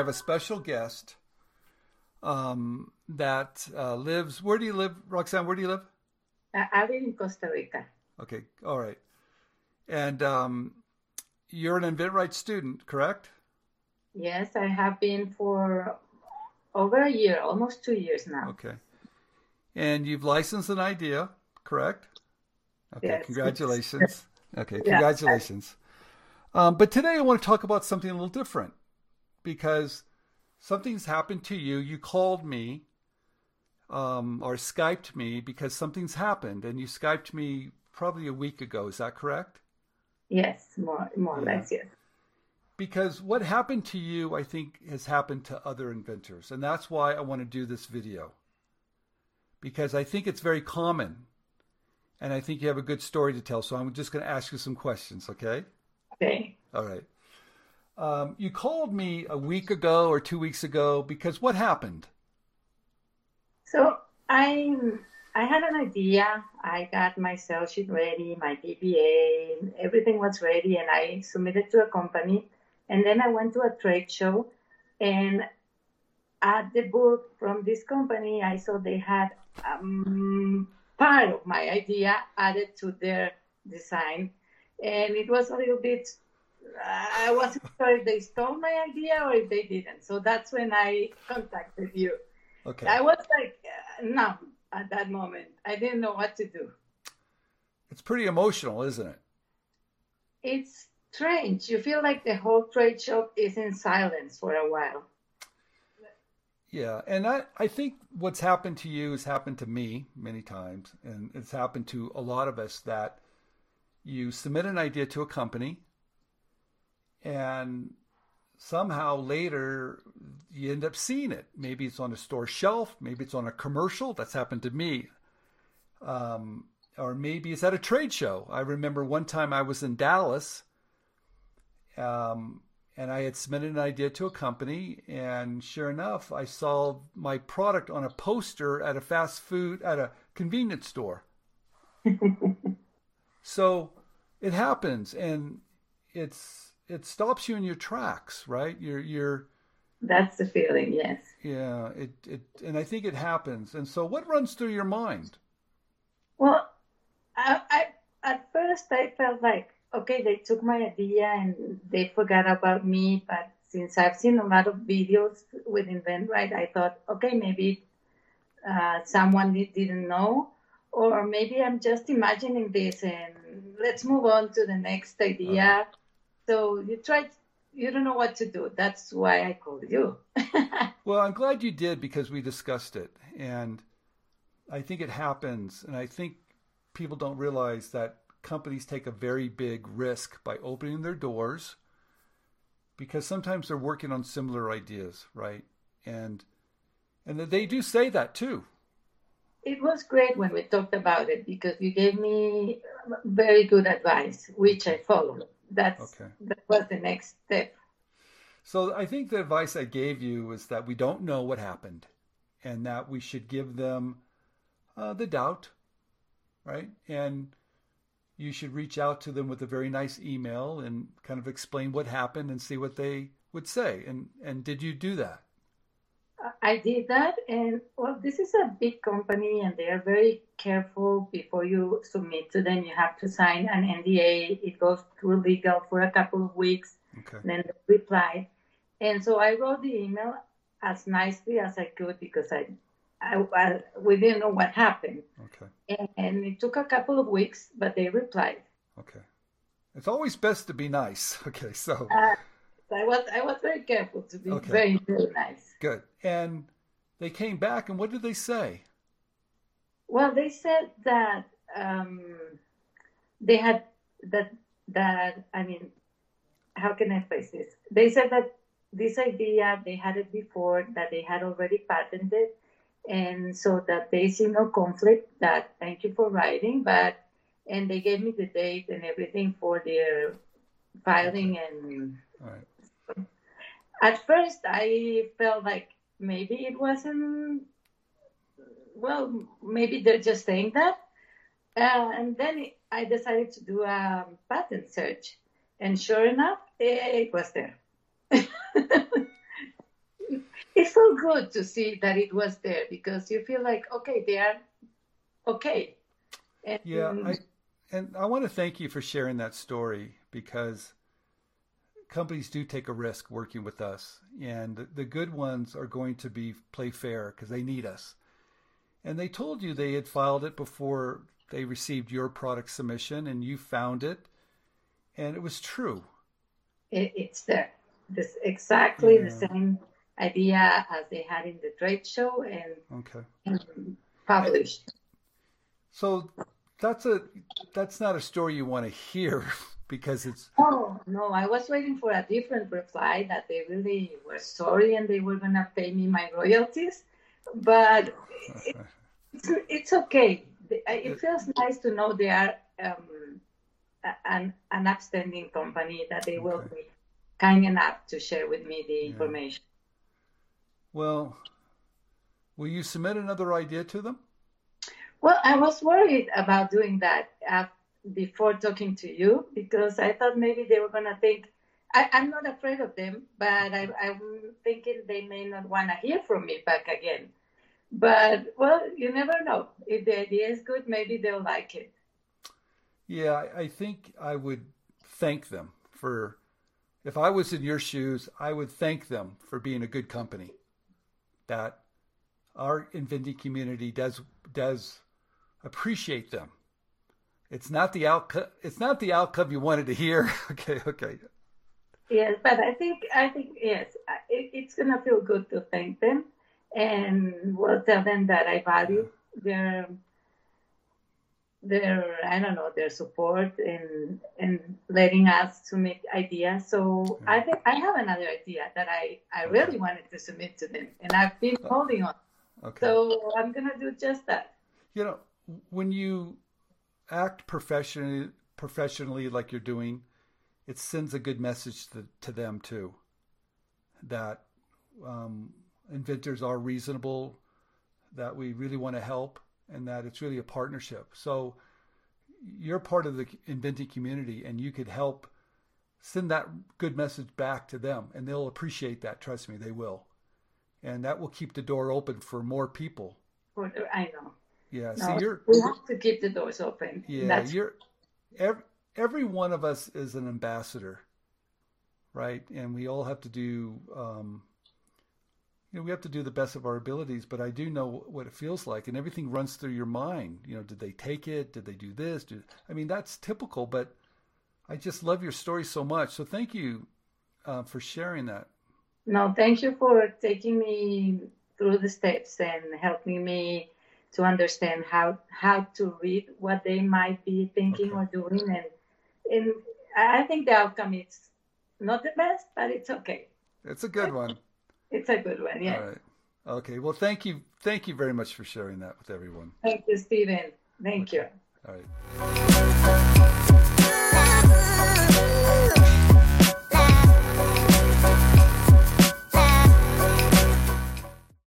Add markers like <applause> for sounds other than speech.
have a special guest um, that uh, lives. Where do you live, Roxana? Where do you live? I live in Costa Rica. Okay, all right. And um, you're an InventRight student, correct? Yes, I have been for over a year, almost two years now. Okay. And you've licensed an idea, correct? Okay, yes. congratulations. <laughs> Okay, congratulations. Um, but today I want to talk about something a little different because something's happened to you. You called me um, or Skyped me because something's happened, and you Skyped me probably a week ago. Is that correct? Yes, more, more or less, yes. Because what happened to you, I think, has happened to other inventors. And that's why I want to do this video. Because I think it's very common. And I think you have a good story to tell. So I'm just going to ask you some questions, okay? Okay. All right. Um, you called me a week ago or two weeks ago because what happened? So I I had an idea. I got my sales sheet ready, my PPA, everything was ready, and I submitted to a company. And then I went to a trade show, and at the booth from this company, I saw they had um, part of my idea added to their design, and it was a little bit. I wasn't sure if they stole my idea or if they didn't. So that's when I contacted you. Okay. I was like uh, numb at that moment. I didn't know what to do. It's pretty emotional, isn't it? It's strange. You feel like the whole trade show is in silence for a while. Yeah, and I, I think what's happened to you has happened to me many times, and it's happened to a lot of us that you submit an idea to a company, and somehow later you end up seeing it. Maybe it's on a store shelf, maybe it's on a commercial. That's happened to me. Um, or maybe it's at a trade show. I remember one time I was in Dallas um, and I had submitted an idea to a company, and sure enough, I saw my product on a poster at a fast food, at a convenience store. <laughs> so it happens, and it's it stops you in your tracks, right? You're you're that's the feeling, yes. Yeah, it it and I think it happens. And so what runs through your mind? Well, I, I at first I felt like okay, they took my idea and they forgot about me, but since I've seen a lot of videos with InventRight, I thought, okay, maybe uh, someone didn't know, or maybe I'm just imagining this and let's move on to the next idea. Uh-huh. So you try, you don't know what to do. That's why I called you. <laughs> well, I'm glad you did because we discussed it. And I think it happens. And I think people don't realize that companies take a very big risk by opening their doors because sometimes they're working on similar ideas, right? And and they do say that too. It was great when we talked about it because you gave me very good advice, which I followed. That's okay. that was the next step. So I think the advice I gave you was that we don't know what happened, and that we should give them uh, the doubt, right? And you should reach out to them with a very nice email and kind of explain what happened and see what they would say. And and did you do that? I did that, and well, this is a big company, and they are very careful before you submit to them. You have to sign an NDA. It goes through legal for a couple of weeks, okay. then they reply. And so I wrote the email as nicely as I could because I I, I, we didn't know what happened. Okay. And, and, it took a couple of weeks, but they replied. Okay. It's always best to be nice. <laughs> Okay, so. Uh, I was I was very careful to be okay. very very nice. Good. And they came back, and what did they say? Well, they said that um, they had that that I mean, how can I phrase this? They said that this idea they had it before that they had already patented and so that there is no conflict that thank you for writing but and they gave me the date and everything for their filing and right. at first i felt like maybe it wasn't well maybe they're just saying that. Uh, and then i decided to do a patent search. And sure enough it was there. <laughs> It's so good to see that it was there because you feel like okay they are okay. And, yeah I, and i want to thank you for sharing that story because companies do take a risk working with us. And the, the good ones are going to be play fair because they need us and they told you they had filed it before they received your product submission and you found it and it was true it, it's there this exactly yeah. the same idea as they had in the trade show and, okay. and published. So that's a that's not a story you want to hear <laughs> because it's oh no i was waiting for a different reply that they really were sorry and they were going to pay me my royalties but it, it's, <laughs> it's okay it feels nice to know they are um, an, an upstanding company that they will okay. be kind enough to share with me the yeah. information well, will you submit another idea to them? Well, I was worried about doing that uh, before talking to you because I thought maybe they were going to think, I, am not afraid of them, but I, I'm thinking they may not want to hear from me back again. But, well, you never know. If the idea is good, maybe they'll like it. Yeah, I, I think I would thank them for, if I was in your shoes, I would thank them for being a good company that our InventRight community does does appreciate them. It's not the outcome. It's not the outcome you wanted to hear. <laughs> okay, okay. Yes, but I think I think yes, it, it's gonna feel good to thank them, and we'll tell them that I value their their I don't know their support and and letting us submit ideas. So I think I have another idea that I I okay. really wanted to submit to them, and I've been uh, holding on. Okay. So I'm gonna do just that. You know, when you act professionally professionally like you're doing, it sends a good message to, to them too. That um, inventors are reasonable, that we really want to help, and that it's really a partnership. So you're part of the inventing community and you could help send that good message back to them and they'll appreciate that. Trust me, they will. And that will keep the door open for more people. I know. Yeah. No, see, you're, we have to keep the doors open. Yeah. That's... You're every, every one of us is an ambassador, right? And we all have to do, um, you know, we have to do the best of our abilities, but I do know what it feels like, and everything runs through your mind. You know, did they take it? Did they do this? Did, I mean, that's typical, but I just love your story so much. So thank you uh, for sharing that. No, thank you for taking me through the steps and helping me to understand how how to read what they might be thinking okay. or doing, and and I think the outcome is not the best, but it's okay. It's a good one. It's a good one, yeah. All right. Okay. Well, thank you. Thank you very much for sharing that with everyone. Thank you, Stephen. Thank okay. you. All right.